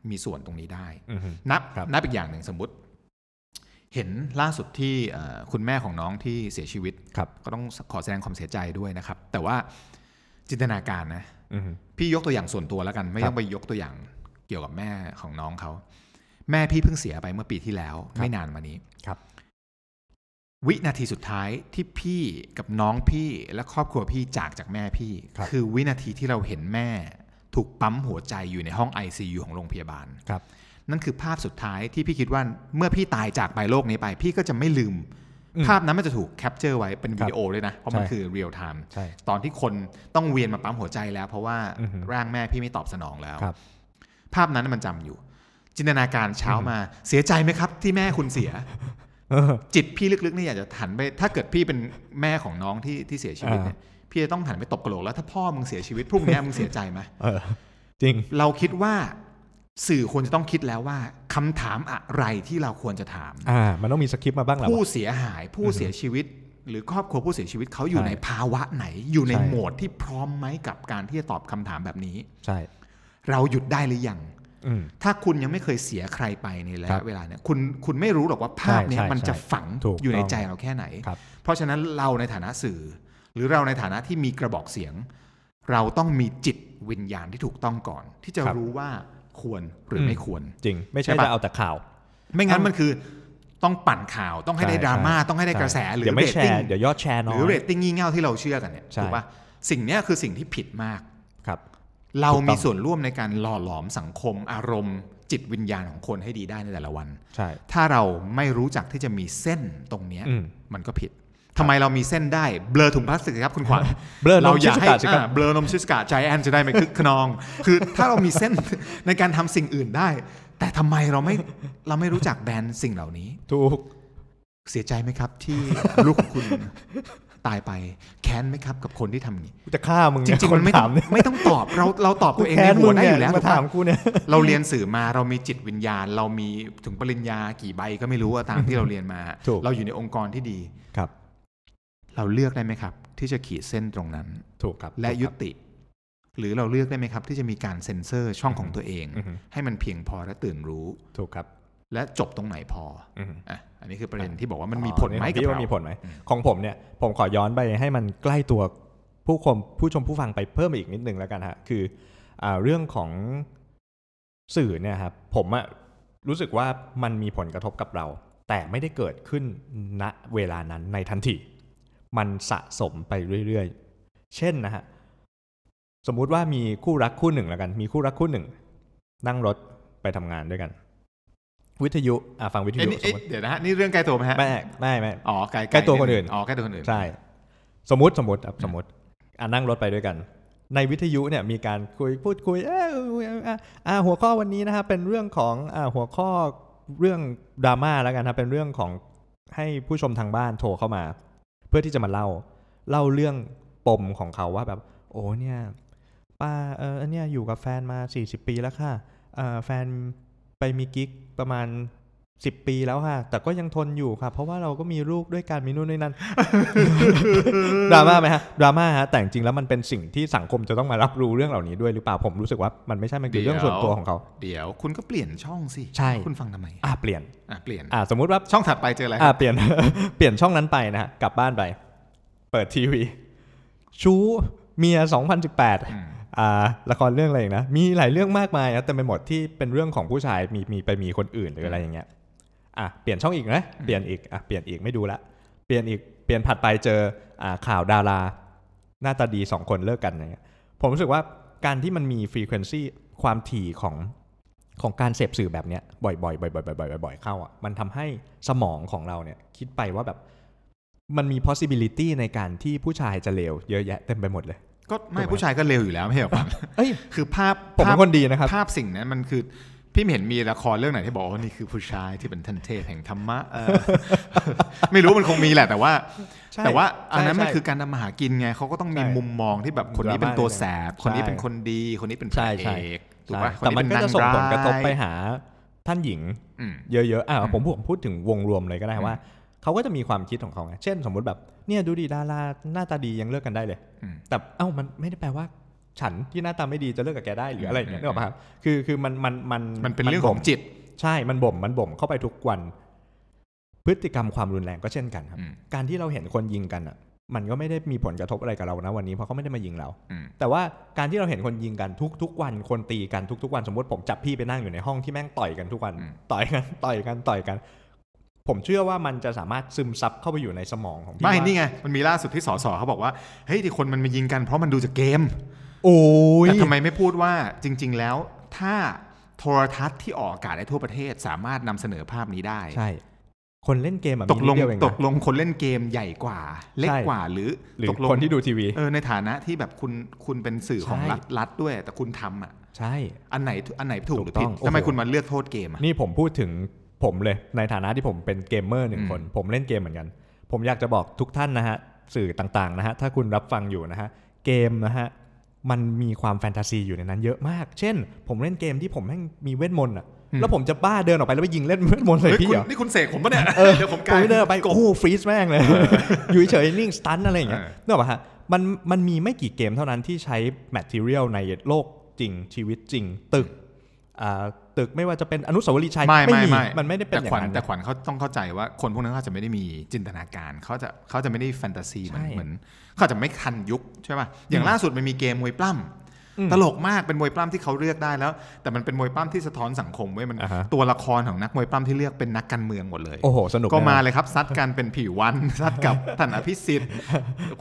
มีส่วนตรงนี้ได้อืมนับครับนับอีกอย่างหนึ่งสมมติ เห็นล่าสุดที่เอ่อคุณแม่ของน้องที่เสียชีวิตครับก็ต้องขอแสดงความเสียใจด้วยนะครับ แต่ว่าจินตนาการนะอืมพี่ยกตัวอย่างส่วนตัวแล้วกัน ไม่ครับต้องไปยกตัวอย่างเกี่ยวกับแม่ของน้องเขา แม่พี่เพิ่งเสียไปเมื่อปีที่แล้วครับไม่นานมานี้ครับ วินาทีสุดท้ายที่พี่กับน้องพี่และครอบครัวพี่จากจากแม่พี่ครับคือวินาทีที่เราเห็นแม่ถูกปั๊มหัวใจอยู่ในห้อง ICU ของโรงพยาบาลครับ นั่นคือภาพสุดท้ายที่พี่คิดว่าเมื่อพี่ตายจากไปโลกนี้ไป พี่ก็จะไม่ลืมอืมภาพนั้นมันจะถูก capture ไว้เป็นวิดีโอเลยนะ เพราะมันใช่คือ real-time ใช่ตอนที่คนต้องเวียนมาปั๊มหัวใจแล้ว เพราะว่าอือฮึร่างแม่พี่ไม่ตอบสนองแล้วครับภาพนั้นมันจำอยู่ จินตนาการเช้ามาเสียใจไหมครับ ที่แม่คุณเสียเออจิตพี่ลึกๆนี่อยากจะหันไป ถ้าเกิดพี่เป็นแม่ของน้องที่ที่เสียชีวิตอ่าเนี่ยพี่จะต้องหันไปตบกระโหลกแล้วถ้าพ่อมึงเสียชีวิตพรุ่งนี้มึงเสียใจไหมเออจริง เราคิดว่า สื่อควรจะต้องคิดแล้วว่าคำถามอะไรที่เราควรจะถาม อ่า มันต้องมีสคริปต์มาบ้างแหละผู้วะเสียหายผู้เสียชีวิต หรือครอบครัวผู้เสียชีวิตเขาอยู่ใช่ในภาวะไหน อยู่ในใช่โหมดที่พร้อมไหมกับการที่จะตอบคำถามแบบนี้ ใช่ เราหยุดได้หรือยังอืมถ้าคุณยังไม่เคยเสียใครไปในระครัยะบเวลาเนี่ยคุณคุณไม่รู้หรอกว่าภาพเนี้ยใช่ใช่มันจะใช่ฝังถูกอยู่ในต้องใจเราแค่ไหนครับเพราะฉะนั้นเราในฐานะสื่อ หรือเราในฐานะที่มีกระบอกเสียง เราต้องมีจิตวิญญาณที่ถูกต้องก่อน ที่จะครับรู้ว่า ควรหรือไม่ควรอืม จริง ไม่ใช่ใช่ปะจะเอาแต่ข่าว ไม่งั้นเอามัมันคือต้องปั่นข่าวต้องให้ได้ใช่ดราม่าใช่ต้องให้ได้กระแสหรือเดี๋ยวไม่แชร์เรตติ้งเดี๋ยวยอดแชร์น้อยหรือเรตติ้งงี่เง่าที่เราเชื่อกันเนี่ยใช่ถูกปะสิ่งเนี้ยคือสิ่งที่ผิดมากครับ เราถูกต้องมีส่วนร่วมในการหล่อหลอมสังคม อารมณ์ จิตวิญญาณของคนให้ดีได้ในแต่ละวัน ใช่ ถ้าเราไม่รู้จักที่จะมีเส้นตรงเนี้ยอืมมันก็ผิด ทำไมเรามีเส้นได้ เบลอถุงพลาสติกครับคุณขวัญเบลอนเรามอชิยากสให้กาสิครับอ่าเบลอนมชิสกาใจแอนจะได้ไม่คึกขนอง คือถ้าเรามีเส้นในการทำสิ่งอื่นได้ แต่ทำไมเราไม่เราไม่รู้จักแบรนด์สิ่งเหล่านี้ ถูกเสียใจไหมครับที่ลูกของคุณตายไปแค้นไหมครับกับคนที่ทำอย่างนี้จะฆ่ามึงจริงๆมันไม่คต้ถาองเนี่ยไม่ต้องตอบเราเราตอบตัวเองแค้ในนหัมึวงได้เนี่อยยู่แล้วมาถูกปะถามกูเนี่ยเราเรียนสื่อมาเรามีจิตวิญญาณ เรามีถึงปริญญากี่ใบก็ไม่รู้ว่าตามที่เราเรียนมาถูกเราอยู่ในองค์กรที่ดีครับ เราเลือกได้ไหมครับ ที่จะขีดเส้นตรงนั้นถูกครับและถูกครับยุติ หรือเราเลือกได้ไหมครับ ที่จะมีการเซ็นเซอร์ช่องของตัวเองอือฮึให้มันเพียงพอและตื่นรู้ถูกครับ และจบตรงไหนพออือฮึอะอันนี้คือประเด็นที่บอกว่ามันมีอ๋อผลไหมนี่กับพี่ว่าเรามีผลไหมของผมเนี่ยผมขอย้อนไปให้มันใกล้ตัวผู้ชมผู้ชมผู้ฟังไปเพิ่มอีกนิดนึงแล้วกันฮะคืออ่าเรื่องของสื่อเนี่ยครับผมอะรู้สึกว่ามันมีผลกระทบกับเรา แต่ไม่ได้เกิดขึ้นณเวลานั้นในทันที มันสะสมไปเรื่อยๆ เช่นนะฮะสมมุติว่ามีคู่รักคู่หนึ่งแล้วกัน มีคู่รักคู่หนึ่ง นั่งรถไปทำงานด้วยกัน วิทยุอะฟังวิทเอ้ยยุนี่สมเอ้ยมติเดี๋ยวนะฮะนี่เรื่องใกล้ตัวไหมฮะไม่ไม่ไม่อ๋อใกล้ใกล้ตัวคนอื่นอ๋อใกล้ตัวคนอื่นใช่สมมติสมมติครับสมมติอะนั่งรถไปด้วยกัน ในวิทยุเนี่ยมีการคุยพูดคุยเอออะอะหัวข้อวันนี้นะครับเป็นเรื่องของอะหัวข้อเรื่องดราม่าแล้วกันครับเป็นเรื่องของให้ผู้ชมทางบ้านโทรเข้ามา เพื่อที่จะมาเล่าเล่าเรื่องปมของเขาว่าแบบ โอ้เนี่ยป้าเออเนี่ยอยู่กับแฟนมา 40 ปีแล้วค่ะแฟนไปมีกิ๊กประมาณ 10 ปีแล้วค่ะ แต่ก็ยังทนอยู่ค่ะ เพราะว่าเราก็มีลูกด้วยกันมีนู่นนี่นั่นดราม่าไหมฮะดราม่าฮะแต่จริงๆแล้วมันเป็นสิ่งที่สังคมจะต้องมารับรู้เรื่องเหล่านี้ด้วยหรือเปล่าผมรู้สึกว่ามันไม่ใช่มันคือเรื่องส่วนตัวของเขาเดี๋ยวคุณก็เปลี่ยนช่องสิใช่คุณฟังทำไมอะเปลี่ยนอะเปลี่ยนอะสมมุติว่าช่องถัดไปเจออะไรอะเปลี่ยนเปลี่ยนช่องนั้นไปนะฮะกลับบ้านไป เปิดทีวีชู้เมีย 2018อืมอ่าละครเรื่องอะไรอีกนะ มีหลายเรื่องมากมายนะแต่ไปหมดที่เป็นเรื่องของผู้ชายมีมีไปมีคนอื่นหรืออะไรอย่างเงี้ย อะเปลี่ยนช่องอีกนะเปลี่ยนอีกอะเปลี่ยนอีกไม่ดูละเปลี่ยนอีกเปลี่ยนผัดไปเจออ่าข่าวดารา หน้าตาดีสองคนเลิกกันอะไรเงี้ยผมรู้สึกว่าการที่มันมีฟรีเควนซีความถี่ของของการเสพสื่อแบบเนี้ยบ่อยๆบ่อยๆบ่อยๆบ่อยๆบ่อยๆเข้าอะมันทำให้สมองของเราเนี่ยคิดไปว่าแบบมันมี possibility ในการที่ผู้ชายจะเลวเยอะแยะเต็มไปหมดเลย ก็ไม่ถูกไหมผู้ชายก็เร็วอยู่แล้วไม่ใช่เหรอเอ้ยคือภาพผมเป็ภาพนคนดีนะครับ ภาพสิ่งนั้นมันคือ พี่ไม่เห็นมีละครเรื่องไหนที่บอกว่านี่คือผู้ชายที่เป็นทันเทพแห่งธรรมะเออไม่รู้มันคงมีแหละ แต่ว่าใช่แต่ว่าอันนั้นใช่มันใช่คือการทำมาหากินไงเขาก็ต้องมีใช่มุมมองที่แบบคนนี้เป็นตัวแสบ คนนี้เป็นคนดีคนนี้เป็นพใช่ระใช่เอกถูกปะใช่แต่มันก็จะส่งผลกระทบไปหาท่านหญิงอืมเยอะๆอะผมผมพูดถึงวงรวมเลยก็ได้อืมว่าเขาก็จะมีความคิดของเขาไงเช่น สมมุติแบบเนี่ยดูดีดาราหน้าตาดียังเลิกกันได้เลยอืมแต่เอ้ามันไม่ได้แปลว่า ฉันที่หน้าตาไม่ดีจะเลิกกับแกได้หรืออะไรอย่างเงี้ยอืมนึกออกปะครับคือคือมันมันมันมันเป็นเรื่องของบ่มจิต ใช่มันบ่มมันบ่มเข้าไปทุกวัน พฤติกรรมความรุนแรงก็เช่นกันครับอืมการที่เราเห็นคนยิงกันอะ มันก็ไม่ได้มีผลกระทบอะไรกับเรานะวันนี้เพราะเขาไม่ได้มายิงเราอืมแต่ว่าการที่เราเห็นคนยิงกันทุกทุกวันคนตีกันทุกทุกวันสมมติผมจับพี่ไปนั่งอยู่ในห้องที่แม่งต่อยกันทุกวันอืมต่อยกันต่อยกันต่อยกันผมเชื่อว่ามันจะสามารถซึมซับเข้าไปอยู่ในสมองของพี่ไม่ว่านี่ไง มันมีล่าสุดที่สสเขาบอกว่า เฮ้ยที่คนมันมายิงกันเพราะมันดูจากเกม โอ้ยแต่ทำไมไม่พูดว่าจริง ๆ แล้วถ้าโทรทัศน์ที่ออกอากาศได้ทั่วประเทศสามารถนำเสนอภาพนี้ได้ ใช่ คนเล่นเกมอะตมีกนิลดงเดียวเองตนะกลงคนเล่นเกมใหญ่กว่า เล็กใช่กว่าหรือหรือตกลงคนที่ดูทีวีเออในฐานะที่แบบคุณคุณเป็นสื่อของใช่รัฐรัฐด้วย แต่คุณทำอะ ใช่ อันไหนอันไหนถูกถูกหรือผิดต้องทำไมโอ้โหคุณมาเลือกโทษเกมอะนี่ผมพูดถึงผมเลยในฐานะที่ผมเป็นเกมเมอร์หนึ่งอืมคน ผมเล่นเกมเหมือนกัน ผมอยากจะบอกทุกท่านนะฮะสื่อต่างๆนะฮะถ้าคุณรับฟังอยู่นะฮะเกมนะฮะ มันมีความแฟนตาซีอยู่ในนั้นเยอะมาก เช่น ผมเล่นเกมที่ผมแม่งมีเวทมนต์อะ แล้วผมจะบ้าเดินออกไปแล้วไปยิงเล่นเวทมนต์ใส่เฮ้ยพี่คุณเหรอ นี่คุณเสกผมปะเนี่ยเออเดี๋ยวผมกผลายมเดินออกไปกบโอ้โห freeze แม่งเลย อยู่เฉยๆนิ่ง stun อะไรอย่างเงี้ยเออนึกออกปะฮะ มันมันมีไม่กี่เกมเท่านั้นที่ใช้ material ในโลกจริงชีวิตจริงตึกอ่า ตึก ไม่ว่าจะเป็นอนุสาวรีย์ชัยไม่ไม่มีไม่มันไม่ได้เป็นแต่อย่าขวัญงนั้นแต่ขวัญเขาต้องเข้าใจว่าคนพวกนั้นเขาจะไม่ได้มีจินตนาการเขาจะเขาจะไม่ได้แฟนตาซีเหมือนใช่เหมือนเขาจะไม่ทันยุคใช่ป่ะอย่างล่าสุดมันมีเกมมวยปล้ำอืม ตลกมากเป็นมวยปล้ำที่เขาเลือกได้แล้ว แต่มันเป็นมวยปล้ำที่สะท้อนสังคมเว้ยมันอ่าฮะตัวละครของนักมวยปล้ำที่เลือกเป็นนักการเมืองหมดเลยโอ้โหสนุกก็มาแน่นอนเลยครับซัดกันเป็นผิววันซัดกับท่านอภิสิทธิ์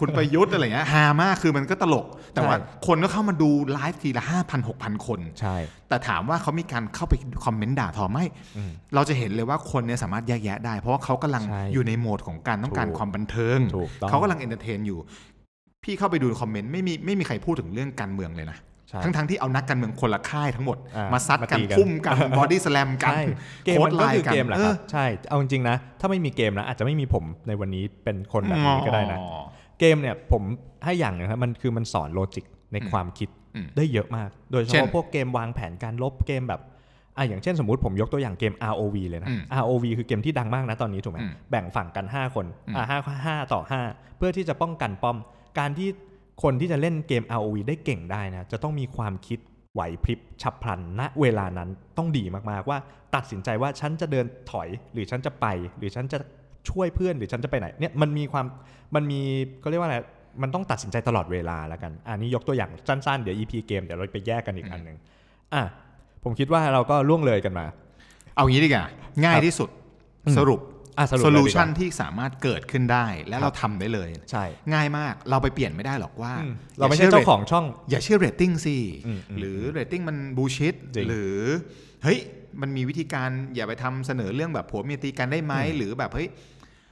คุณประยุทธ์อะไรเงี้ยฮามากคือมันก็ตลก แต่ว่าคนก็เข้ามาดูไลฟ์ทีละห้าพันหกพันคนใช่แต่ถามว่าเขามีการเข้าไปคอมเมนต์ด่าทอไหมอืมเราจะเห็นเลยว่าคนเนี่ยสามารถแยกแยะได้ เพราะว่าเขากำลังใช่อยู่ในโหมดของการต้องการถูกความบันเทิงถูกต้องเขากำลัง entertain อยู่ พี่เข้าไปดูคอมเมนต์ไม่มีไม่มีใครพูดถึงเรื่องการเมืองเลยนะใช่ทั้งทั้งๆที่เอานักการเมืองคนละค่ายทั้งหมดอ่ามมาซัดกันมาตีกันพุ่มกัน body slam กันใช่เกมโค้มัดนไลก็คือน์กันเกมแหละเอครัอบใช่ เอาจริงๆนะ ถ้าไม่มีเกมนะ อาจจะไม่มีผมในวันนี้เป็นคนแบบนี้ก็ได้นะอ๋อเกมเนี่ยผมให้อย่างหนึงครับมันคือมันสอน logicในความคิดอืมได้เยอะมาก โดยเฉเช่นพาะพวกเกมวางแผนการลบเกมแบบอะอย่างเช่นสมมติผมยกตัวอย่างเกม ROV เลยนะอืม ROV คือเกมที่ดังมากนะตอนนี้ถูกไหมอืมแบ่งฝั่งกัน 5 คนอืมอะห้าห้าต่อ 5 เพื่อที่จะป้องกันป้อม การที่คนที่จะเล่นเกม ROV ได้เก่งได้นะ จะต้องมีความคิดไหวพริบฉับพลันณเวลานั้นต้องดีมากๆว่าตัดสินใจว่าฉันจะเดินถอยหรือฉันจะไป หรือฉันจะช่วยเพื่อนหรือฉันจะไปไหนเนี่ยมันมีความมันมีก็เรียกว่าอะไรมันต้องตัดสินใจตลอดเวลาแล้วกัน อันนี้ยกตัวอย่างสั้นๆ เดี๋ยว EP เกมเดี๋ยวเราไปแยกกันอีกอันหนึ่งอะผมคิดว่าเราก็ล่วงเลยกันมา เอางี้ดีกว่าง่ายที่สุดอืมสรุปอะสรุป solution ดีกว่าที่สามารถเกิดขึ้นได้ และครับเราทำได้เลยใช่ง่ายมากเราไปเปลี่ยนไม่ได้หรอกว่าอืมเราไม่ใช่เจ้าของช่อง อย่าเชื่อเรตติ้งสิอืมอืมหรือเรตติ้งมัน bullshit จริงหรือเฮ้ยมันมีวิธีการอย่าไปทำเสนอเรื่องแบบผัวเมียตีกันได้ไหมอืมหรือแบบเฮ้ย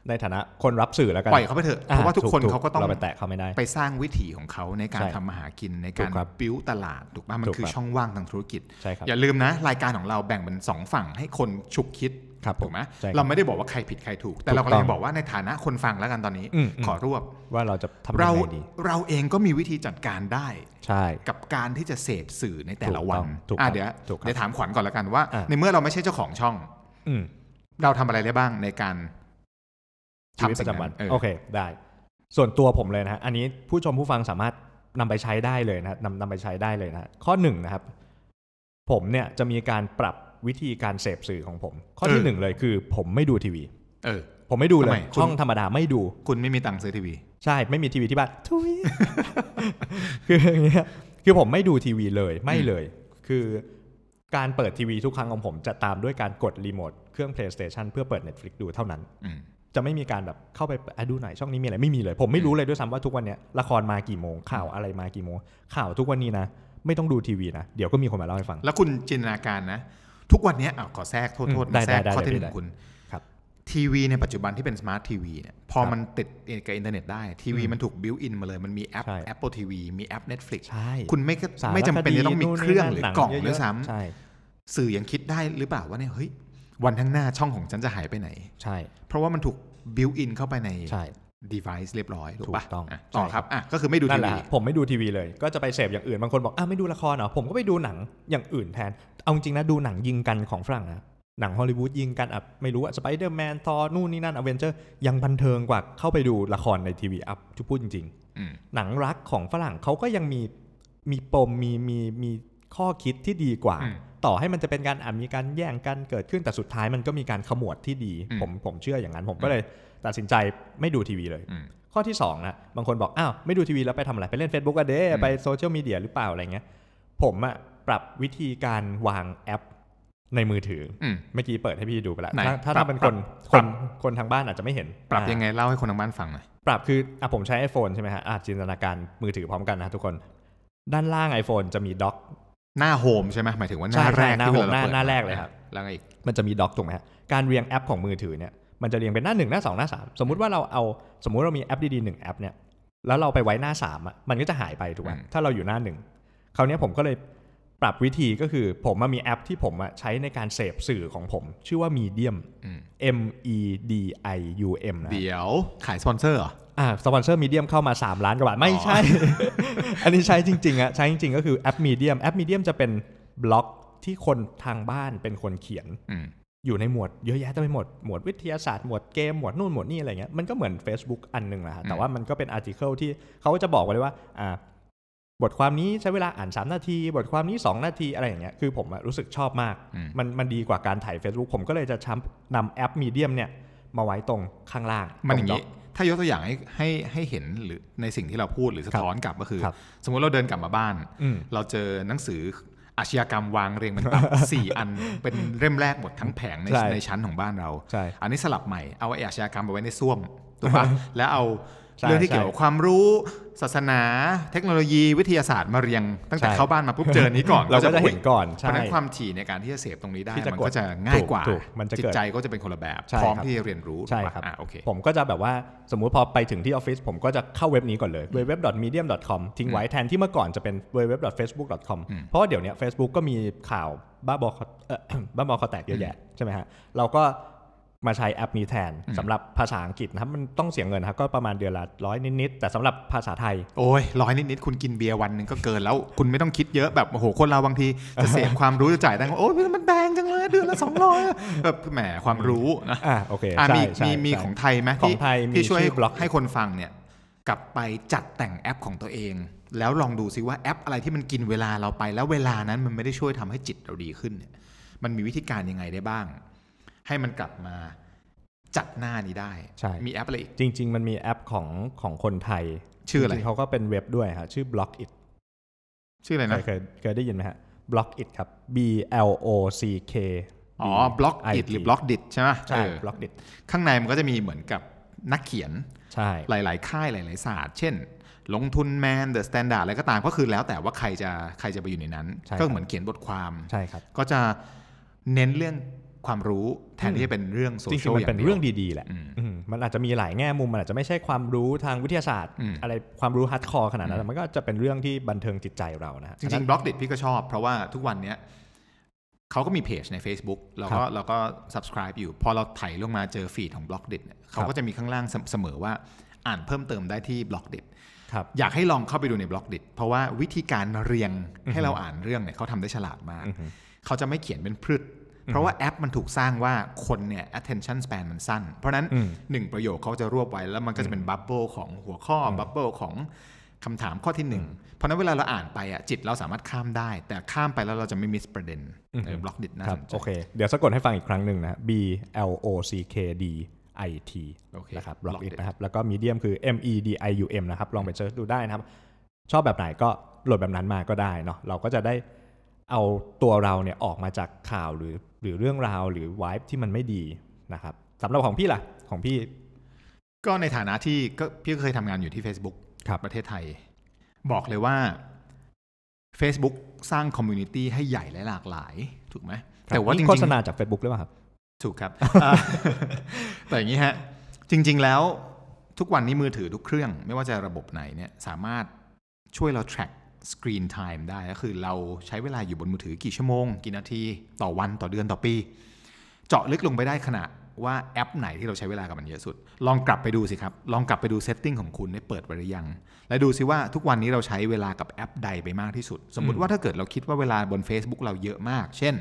ในฐานะคนรับสื่อแล้วกันปล่อยเขาไปเถอะเพราะว่าทุกคนถูเขาก็ต้องเราไปแตะเขาไม่ได้ ไปสร้างวิถีของเขาในการใช่ทำมาหากินในถูการกครับปิ้วตลาดถูกป่ะมันถูกคือครับช่องว่างทางธุรกิจใช่ครับอย่าลืมนะ รายการของเราแบ่งเป็นสองฝั่งให้คนฉุกคิด ครับถูกไหมใช่ครับเราไม่ได้บอกว่าใครผิดใครถูก แต่ถูกเรากำลังต้องจะบอกว่าในฐานะคนฟังแล้วกันตอนนี้อืมอืมขอรวบว่าเราจะทำยังเราไงดีเราเองก็มีวิธีจัดการได้ใช่กับการที่จะเสพสื่อในแต่ละวันถูกต้องอะถูกเดี๋ยวถูกครับเดี๋ยวถามขวัญก่อนละกันว่าอะในเมื่อเราไม่ใช่เจ้าของช่องอืมเราทำอะไรได้บ้างในการชีวิตทำปสิ่ระงจำวันนั้นเออโอเคได้ ส่วนตัวผมเลยนะฮะอันนี้ผู้ชมผู้ฟังสามารถนำไปใช้ได้เลยนะนำนำไปใช้ได้เลยนะฮะข้อหนึ่งนะครับ ผมเนี่ยจะมีการปรับ วิธีการเสพสื่อของผม ข้อที่หนึ่งเลยคือ ผมไม่ดูทีวี เออ ผมไม่ดูเลทำไมยคุณช่องธรรมดาไม่ดู คุณไม่มีตังค์ซื้อทีวี ใช่ ไม่มีทีวีที่บ้านทุยคืออย่างเงี้ย คือผมไม่ดูทีวีเลย ไม่เลย คือการเปิดทีวีทุกครั้งของผมจะตามด้วยการกดรีโมทเครื่อง PlayStation เพื่อเปิด Netflix ดูเท่านั้นอืมจะไม่มีการแบบเข้าไปอะดูหน่อยช่องนี้มีอะไรไม่มีเลย ผมไม่รู้เลยด้วยซ้ำว่าทุกวันเนี้ยละครมากี่โมงข่าวอะไรมากี่โมงข่าวทุกวันนี้นะ ไม่ต้องดูทีวีนะ เดี๋ยวก็มีคนมาเล่าให้ฟัง แล้วคุณจินตนาการนะ ทุกวันเนี้ยอะขอแทรกโทษอืมโทษได้มาแทรกได้ข้อที่หได้นึ่ได้งคุณครับทีวีในปัจจุบันที่เป็นสมาร์ททีวีเนี่ยพอครับมันติดกับอินเทอร์เน็ตได้ ทีวีอืมมันถูก built-in มาเลย มันมีแอปใช่ Apple TV มีแอป Netflix ใช่คุณไม่ก็สารไม่จำเป็นจะต้องมีคดีเครื่องนู่นหรืนี่อกล่องนั่นด้วยซ้ใช่ำสื่อยังคิดได้หรือเปล่าว่าเนี่ยเฮ้ยวันข้างหน้าช่องของฉันจะหายไปไหน ใช่ เพราะว่ามันถูกบิวอินเข้าไปในใช่ device เรียบร้อยถูกถูกปะต้องะต่อใช่ครับอะก็คือไม่ดูนั่ทีนแหละวีฮะผมไม่ดูทีวีเลย ก็จะไปเสพอย่างอื่นบางคนบอกอ้าวไม่ดูละครเหรอผมก็ไปดูหนังอย่างอื่นแทน เอาจริงนะดูหนังยิงกันของฝรั่งนะหนังฮอลลีวูดยิงกันอะไม่รู้อะสไปเดอร์แมนทอนู่นนี่นั่นอเวนเจอร์ยังบันเทิงกว่าเข้าไปดูละครในทีวีอัพจะพูดจริงอืมๆหนังรักของฝรั่งเขาก็ยังมีมีปมมีมีมีข้อคิดที่ดีกว่าอืมต่อให้มันจะเป็นการอะมีการแย่งกันเกิดขึ้นแต่สุดท้ายมันก็มีการขมวดที่ดีอืมผมผมเชื่ออย่างนั้นผมก็เลยตัดสินใจไม่ดูทีวีเลยอืมข้อที่2นะบางคนบอกอ้าวไม่ดูทีวีแล้วไปทำอะไรไปเล่น Facebook อะเด้อืมไปโซเชียลมีเดียหรือเปล่าอะไรเงี้ยผมอะ ปรับวิธีการวางแอปในมือถืออืมเมื่อกี้เปิดให้พี่ดูไปแล้วไหนถ้าถ้าปรับถ้าเป็นปครันบคนคนทางบ้านอาจจะไม่เห็น ปรับอ่ายังไงเล่าให้คนทางบ้านฟังหน่อยปรับคืออะผมใช้ iPhone ใช่ไหมฮะอาจินตนาการมือถือพร้อมกันนะทุกคน ด้านล่าง iPhone จะมีด็อกหน้าโฮมใช่ไหมหมายถึงว่าหใช่น้าแรกใช่หน้าที่โฮเวมลาหน้าเปิดหน้าแรกเลยครับแล้วไงอีกมันจะมีด็อกถูกไหมฮะการเรียงแอปของมือถือเนี่ยมันจะเรียงเป็นหน้าหนึ่งหน้าสองหน้าสามสมมุติว่าเราเอาสมมุติเรามีแอปดีๆหนึ่งแอปเนี่ยแล้วเราไปไว้หน้าสามอะมันก็จะหายไปถูกไหมอืมถ้าเราอยู่หน้าหนึ่งคราวเนี้ยผมก็เลย ปรับวิธีก็คือผมมามีแอปที่ผมอะใช้ในการเสพสื่อของผม ชื่อว่า Medium อืม M E D I U M นะเดี๋ยวขายสปอนเซอร์เหรออ่าสปอนเซอร์ Medium เข้ามา 3 ล้านกว่าบาท ไม่ใช่ อันนี้ใช้จริงๆอะใช้จริงๆ ก็คือแอป Medium แอป Medium จะเป็นบล็อกที่คนทางบ้านเป็นคนเขียนอืมอยู่ในหมวดเยอะแยะเต็มไปหมด หมวดวิทยาศาสตร์หมวดเกมหมวดนู่นหมวดนี่อะไรเงี้ยมันก็เหมือน Facebook อันหนึ่งแหละฮะแต่ว่ามันก็เป็น article ที่เขาก็จะบอกไว้เลยว่าอ่า บทความนี้ใช้เวลาอ่าน 3 นาที บทความนี้ 2 นาทีอะไรอย่างเงี้ยคือผมอะรู้สึกชอบมากอืมมันมันดีกว่าการถ่าย Facebook ผมก็เลยจะช้ำนำแอปมีเดียมเนี่ยมาไว้ตรงข้างล่าง มันอย่างนี้นี้ถ้ายกตัวอย่างให้ให้ให้เห็นหรือในสิ่งที่เราพูดหรือสะท้อนกลับก็คือครับสมมุติเราเดินกลับมาบ้านอืมเราเจอหนังสืออาชญากรรมวางเรียงเป็นตับสี่อันเป็นเล่มแรกหมดทั้งแผงในใช่ในชั้นของบ้านเราใช่อันนี้สลับใหม่เอาไอ้อาชญากรรมไปไว้ในส้วมถูกปะแล้วเอาใช่ เรื่องที่เกี่ยวกับความรู้ศาสนา เทคโนโลยีวิทยาศาสตร์มาเรียง ตั้งแต่ใช่เข้าบ้านมาปุ๊บเจออนนี้ก่อนเราก็จะอุ๊ยเห็นก่อนเพใช่ราะฉะนั้นความถี่ในการที่จะเสพตรงนี้ได้ที่จะมันกดก็จะง่ายกว่าถูกถูกมันจะจิเกิตดใจก็จะเป็นคนละแบบใช่พร้อมครับที่จะเรียนรู้ใช่ถูกปะครับอะโอเคผมก็จะแบบว่าสมมุติพอไปถึงที่ออฟฟิศผมก็จะเข้าเว็บนี้ก่อนเลย www.medium.com ทิ้งไว้แทนที่เมื่อก่อนจะเป็น www.facebook.com อืมเพราะว่าเดี๋ยวเนี้ย Facebook ก็มีข่าวบ้าบอคอเอ่อบ้าบอคอแตกเยอะแยะใช่ไหมฮะเราก็ มาใช้แอปนี้แทนสำหรับภาษาอังกฤษนะครับมันต้องเสียเงินนะครับก็ประมาณเดือนละร้อยนิดๆแต่สำหรับภาษาไทย โอ้ยร้อยนิดๆคุณกินเบียร์วันหนึ่งก็เกินแล้วคุณไม่ต้องคิดเยอะแบบโอ้โหคนเราบางทีจะเสพความรู้จะจ่ายตังค์โอ้ยมันแพงจังเลยเดือนละสองร้อยแบบแหมความรู้นะอ่าโอเคอะใช่มีใช่มีมีใช่ของไทยไหมของที่ไทยมีที่ช่วยชื่อ Block ให้คนฟังเนี่ยกลับไปจัดแต่งแอปของตัวเอง แล้วลองดูซิว่าแอปอะไรที่มันกินเวลาเราไปแล้วเวลานั้นมันไม่ได้ช่วยทำให้จิตเราดีขึ้นเนี่ยมันมีวิธีการยังไงได้บ้าง ให้มันกลับมาจัดหน้านี้ได้ ใช่ มีแอปอะไรอีก จริง ๆ มันมีแอปของของคนไทย ชื่ออะไรจริงๆเขาก็เป็นเว็บด้วยฮะชื่อ Block It ชื่ออะไรเคนะยเคยเคยได้ยินไหมฮะ Block It ครับ B L O C K อ๋อ Block It หรือ Blockdit ใช่ไหมใช่เออ Block It ข้างในมันก็จะมีเหมือนกับนักเขียนใช่หลาย ๆ ค่ายหลาย ๆ ศาสตร์ เช่น ลงทุนแมน The Standard อะไรก็ตามก็คือแล้วแต่ว่าใครจะใครจะไปอยู่ในนั้นใช่ครับก็เหมือนเขียนบทความใช่ครับก็จะเน้นเรื่อง ความรู้แทนที่จะเป็นเรื่องโซเชียลจริงๆมันอย่างเป็นเดียวเรื่องดีๆแหละอืมอืมมันอาจจะมีหลายแง่มุมมันอาจจะไม่ใช่ความรู้ทางวิทยาศาสตร์อืมอะไรความรู้ hardcore ขนาดนั้นแต่มันก็จะเป็นเรื่องที่บันเทิงจิตใจเรานะฮะจริงๆ Blockdit พี่ก็ชอบ เพราะว่าทุกวันเนี้ยเขาก็มีเพจใน Facebook เราก็เราก็ subscribe อยู่ พอเราไถลงมาเจอฟีดของ Blockdit เขาก็จะมีข้างล่างเสมอว่าอ่านเพิ่มเติมได้ที่ Blockditครับอยากให้ลองเข้าไปดูใน Blockdit เพราะว่าวิธีการเรียงให้เราอ่านเรื่องเนี่ยเขาทำได้ฉลาดมากอือฮึเขาจะไม่เขียนเป็นพรืด เพราะว่าแอปมันถูกสร้างว่าคนเนี่ย attention span มันสั้น เพราะฉะนั้นอืมหนึ่งประโยคเขาจะรวบไว้แล้วมันก็จะเป็น bubble ของหัวข้อ bubble ของคำถามข้อที่หนึ่งเพราะฉะนั้นเวลาเราอ่านไปอะจิตเราสามารถข้ามได้ แต่ข้ามไปแล้วเราจะไม่ miss ประเด็น Blockdit น่าสนใจครับโอเค เดี๋ยวสะกดให้ฟังอีกครั้งหนึ่งนะฮะ B L O C K D I T โอเคนะครับ Block Block It It นะครับ แล้วก็ Medium คือ M E D I U M นะครับ ลองไป search ดูได้นะครับ ชอบแบบไหนก็โหลดแบบนั้นมาก็ได้เนาะเราก็จะได้ เอาตัวเราเนี่ยออกมาจากข่าวหรือหรือเรื่องราวหรือวายที่มันไม่ดีนะครับสำหรับของพี่ล่ะของพี่ ก็ในฐานะที่ก็พี่ก็เคยทำงานอยู่ที่ Facebook ครับประเทศไทย บอกเลยว่า Facebook สร้าง community ให้ใหญ่และหลากหลาย ถูกไหมแต่ว่าจนี่ริงโฆๆษณาจาก Facebook หรือเปล่าครับ ถูกครับอ่าแต่อย่างนี้ฮะ จริง ๆแล้วทุกวันนี้มือถือทุกเครื่อง ไม่ว่าจะระบบไหนเนี่ยสามารถช่วยเรา track screen time ได้ก็คือเราใช้เวลาอยู่บนมือถือกี่ชั่วโมง กี่นาที ต่อวันต่อเดือนต่อปี เจาะลึกลงไปได้ขนาดว่าแอปไหนที่เราใช้เวลากับมันเยอะสุด ลองกลับไปดูสิครับ ลองกลับไปดูเซตติ้งของคุณได้เปิดไว้หรือยัง และดูซิว่าทุกวันนี้เราใช้เวลากับแอปใดไปมากที่สุด สมมุติว่าถ้าเกิดเราคิดว่าเวลาบน Facebook เราเยอะมาก เช่น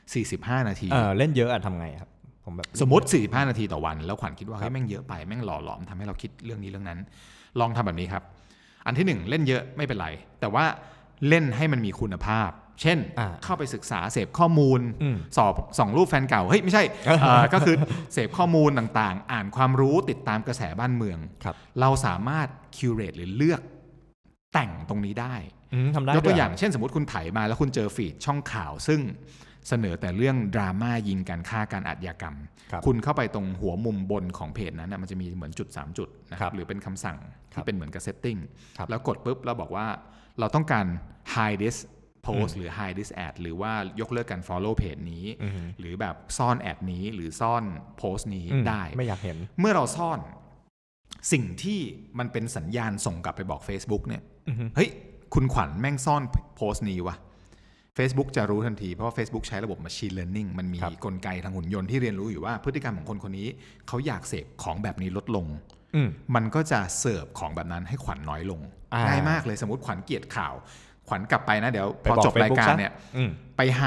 45 นาทีเออเล่นเยอะอะทำไงครับผมแบบสมมติ 45 นาทีต่อวัน แล้วขวัญคิดว่าเฮ้ยแม่งเยอะไปแม่งหล่อหลอมทำให้เราคิดเรื่องนี้เรื่องนั้น ลองทำแบบนี้ครับ อันที่หนึ่งเล่นเยอะไม่เป็นไร แต่ว่าเล่นให้มันมีคุณภาพ เช่นอ่าเข้าไปศึกษาเสพข้อมูลอืมสอบส่องรูปแฟนเก่า เฮ้ย ไม่ใช่เอ่อก็คือเสพข้อมูลต่างๆ อ่านความรู้ติดตามกระแสบ้านเมืองครับเราสามารถคิวเรตหรือเลือกแต่งตรงนี้ได้อืมทำได้ได้ยกตัวอย่างเช่นสมมติคุณไถมาแล้วคุณเจอฟีดช่องข่าวซึ่ง เสนอแต่เรื่องดราม่ายิงการฆ่าการอาชญากรรมครับคุณเข้าไปตรงหัวมุมบนของเพจนั้นนะมันจะมีเหมือนจุด 3 จุดนะครับครับหรือเป็นคำสั่งครัที่เป็นเหมือนกับ setting ครับแล้วกดปุ๊บแล้วบอกว่าเราต้องการ hide this post หรือ hide this ad หรือว่ายกเลิกการ follow เพจนี้อืมหรือแบบซ่อน ad นี้หรือซ่อนโพสต์นี้อืมได้ไม่อยากเห็น เมื่อเราซ่อนสิ่งที่มันเป็นสัญญาณส่งกลับไปบอก Facebook เนี่ยอือฮึเฮ้ยคุณขวัญแม่งซ่อนโพสต์นี้วะ Facebook จะรู้ทันที เพราะว่า Facebook ใช้ระบบ Machine Learning มันมีครับกลไกทางหุ่นยนต์ที่เรียนรู้อยู่ว่าพฤติกรรมของคนคนนี้ เขาอยากเสพของแบบนี้ลดลงอืมมันก็จะเสิร์ฟของแบบนั้นให้ขวัญน้อยลงอ่าง่ายมากเลยสมมติขวัญเกลียดข่าว ขวัญกลับไปนะเดี๋ยวไปพอบอกจบรายการ Facebook ซะเนี่ยอืมไปไฮ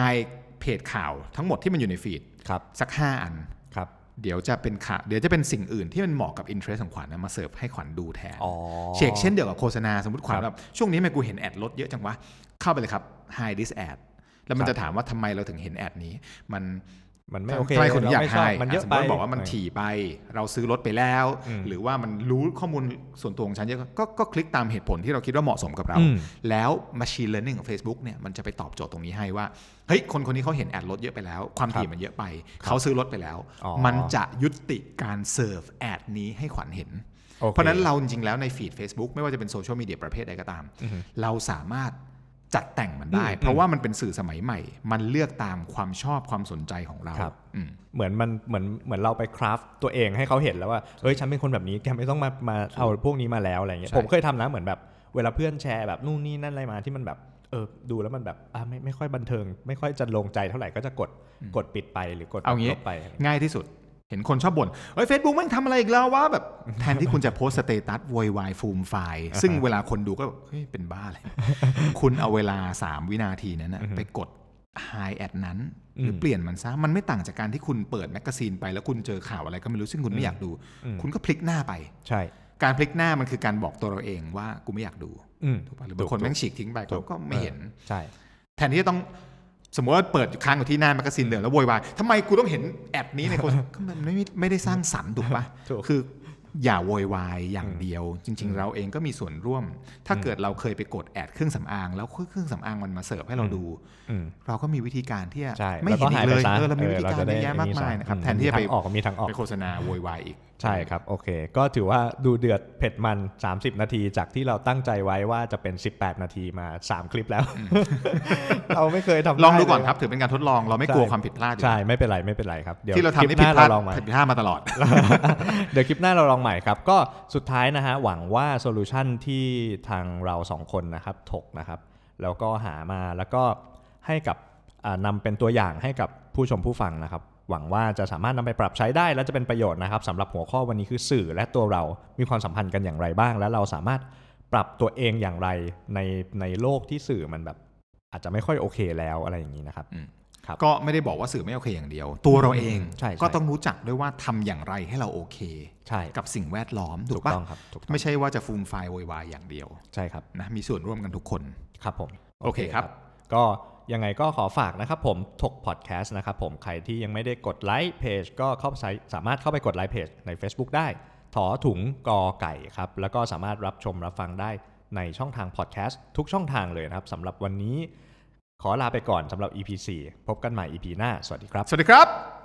เพจข่าวทั้งหมดที่มันอยู่ในฟีดครับสักห้าอันครับเดี๋ยวจะเป็นข่าวเดี๋ยวจะเป็นสิ่งอื่นที่มันเหมาะกับ interest ของขวัญนะมาเสิร์ฟให้ขวัญดูแทนอ๋อเฉกเช่นเดียวกับโฆษณาสมมติขวัญครับแบบช่วงนี้ทำไมกูเห็น ad รถเยอะจังวะ เข้าไปเลยครับ hide this ad แล้วมันครับจะถามว่าทำไมเราถึงเห็น ad นี้ มันมันไม่โอเคทำไมคุณอยากเรไม่ชอบ hide มันเยอะสมไปมติบอกว่ามันถี่ไป เราซื้อรถไปแล้วอืมหรือว่ามันรู้ข้อมูลส่วนตัวของฉันเยอะก็ก็คลิกตามเหตุผลที่เราคิดว่าเหมาะสมกับเราอืมแล้ว machine learning ของ Facebook เนี่ยมันจะไปตอบโจทย์ตรงนี้ให้ว่าเฮ้ยคนคนนี้เขาเห็น ad รถเยอะไปแล้ว ความถี่มันเยอะไป เขาซื้อรถไปแล้วอ๋อมันจะยุติการเสิร์ฟ ad นี้ให้ขวัญเห็นโอเคเพราะฉะนั้นเราจริงๆแล้วในฟีด Facebook ไม่ว่าจะเป็นโซเชียลมีเดียประเภทใดก็ตามอือฮึเราสามารถ จัดแต่งมันได้อืมเพราะว่ามันเป็นสื่อสมัยใหม่ มันเลือกตามความชอบความสนใจของเราครับอืมเหมือนมันเหมือนเหมือนเราไป craft ตัวเองให้เขาเห็นแล้วว่าเฮ้ยฉันเป็นคนแบบนี้แกไม่ต้องมามาเอาพวกนี้มาแล้วอะไรเงี้ยใช่ผมเคยทำนะเหมือนแบบเวลาเพื่อนแชร์แบบนู่นนี่นั่นอะไรมาที่มันแบบเออดูแล้วมันแบบอะไม่ไม่ค่อยบันเทิง ไม่ค่อยจะลงใจเท่าไหร่ก็จะกดกดปิดไปหรือกดเอางี้ลบไปง่ายที่สุด เห็นคนชอบบ่นเฮ้ยเฟซบุ๊กไม่งทำอะไรอีกแล้ววะแบบแทนที่คุณจะโพสต์ status โวยวายฟูมฟายซึ่งเวลาคนดูก็แบบเฮ้ยเป็นบ้าอะไรคุณเอาเวลา 3 วินาทีนั้นนะไปกด hide ad นั้น หรือเปลี่ยนมันซะ มันไม่ต่างจากการที่คุณเปิด magazine ไปแล้วคุณเจอข่าวอะไรก็ไม่รู้ซึ่งคุณไม่อยากดู คุณก็พลิกหน้าไป ใช่ การพลิกหน้ามันคือการบอกตัวเราเองว่ากูไม่อยากดูอืมถูกป่ะหรือบางคนแม่งฉีกทิ้งไปถูก็กก็ไม่เห็นใช่ แทนที่จะต้อง สมมติว่าเปิดค้างอยู่ที่หน้า magazine เดิมแล้วโวยวายทำไมกูต้องเห็น ad นี้ในโฆษณาก็มันไม่ไม่ได้สร้างสรรค์ถูกปะถูกคืออย่าโวยวายอย่างเดียว จริง ๆ เราเองก็มีส่วนร่วม ถ้าเกิดเราเคยไปกด ad เครื่องสำอาง แล้วเครื่องสำอางมันมาเสิร์ฟให้เราดูอืมเราก็มีวิธีการที่จะใช่ไม่เห็นอีกเลยแวก็หาเอไปอซะเรามีวิธีการเออเยอะแยะมากมายนะครับแทนที่จะไปมีทางออกมีทางออกไปโฆษณาโวยวายอีกใช่ครับ โอเค ก็ถือว่าดูเดือดเผ็ดมัน 30 นาที จากที่เราตั้งใจไว้ว่าจะเป็น 18 นาทีมา 3 คลิปแล้ว เราไม่เคยทำลองดูไเยก่อนครับ ถือเป็นการทดลองเราไม่กลัวความผิดพลาดอยู่ใช่ ไม่เป็นไรไม่เป็นไรครับเดี๋ยวที่เราทำคนี่ผิดพลาดคลิปหผิดน้าเราลองใหม่ผิดพลาดมาตลอด เดี๋ยวคลิปหน้าเราลองใหม่ครับ ก็สุดท้ายนะฮะหวังว่า solution ที่ทางเราสองคนนะครับถกนะครับ แล้วก็หามาแล้วก็ให้กับอ่านำเป็นตัวอย่างให้กับผู้ชมผู้ฟังนะครับ หวังว่าจะสามารถนำไปปรับใช้ได้และจะเป็นประโยชน์นะครับสำหรับหัวข้อวันนี้คือสื่อและตัวเรามีความสัมพันธ์กันอย่างไรบ้าง และเราสามารถปรับตัวเองอย่างไรในในโลกที่สื่อมันแบบอาจจะไม่ค่อยโอเคแล้วอะไรอย่างนี้นะครับอืมครับก็ไม่ได้บอกว่าสื่อไม่โอเคอย่างเดียว ตัวเราเองใช่ใช่ก็ต้องรู้จักด้วยว่าทำอย่างไรให้เราโอเคใช่กับสิ่งแวดล้อมถูถูกกปะต้องครับถูกต้องไม่ใช่ว่าจะฟูมไฟล์โวยวายอย่างเดียวใช่ครับนะมีส่วนร่วมกันทุกคนครับผมโอเคครับ ก็ ยังไงก็ขอฝากนะครับผมถกพอดแคสต์นะครับผมใครที่ยังไม่ได้กดไลค์เพจก็เข้าไปสามารถเข้าไปกดไลค์เพจใน Facebook ได้ถอถุงกอไก่ครับ แล้วก็สามารถรับชมรับฟังได้ในช่องทางพอดแคสต์ทุกช่องทางเลยนะครับสำหรับวันนี้ ขอลาไปก่อนสำหรับ EP 4 พบกันใหม่ EP หน้า สวัสดีครับ สวัสดีครับ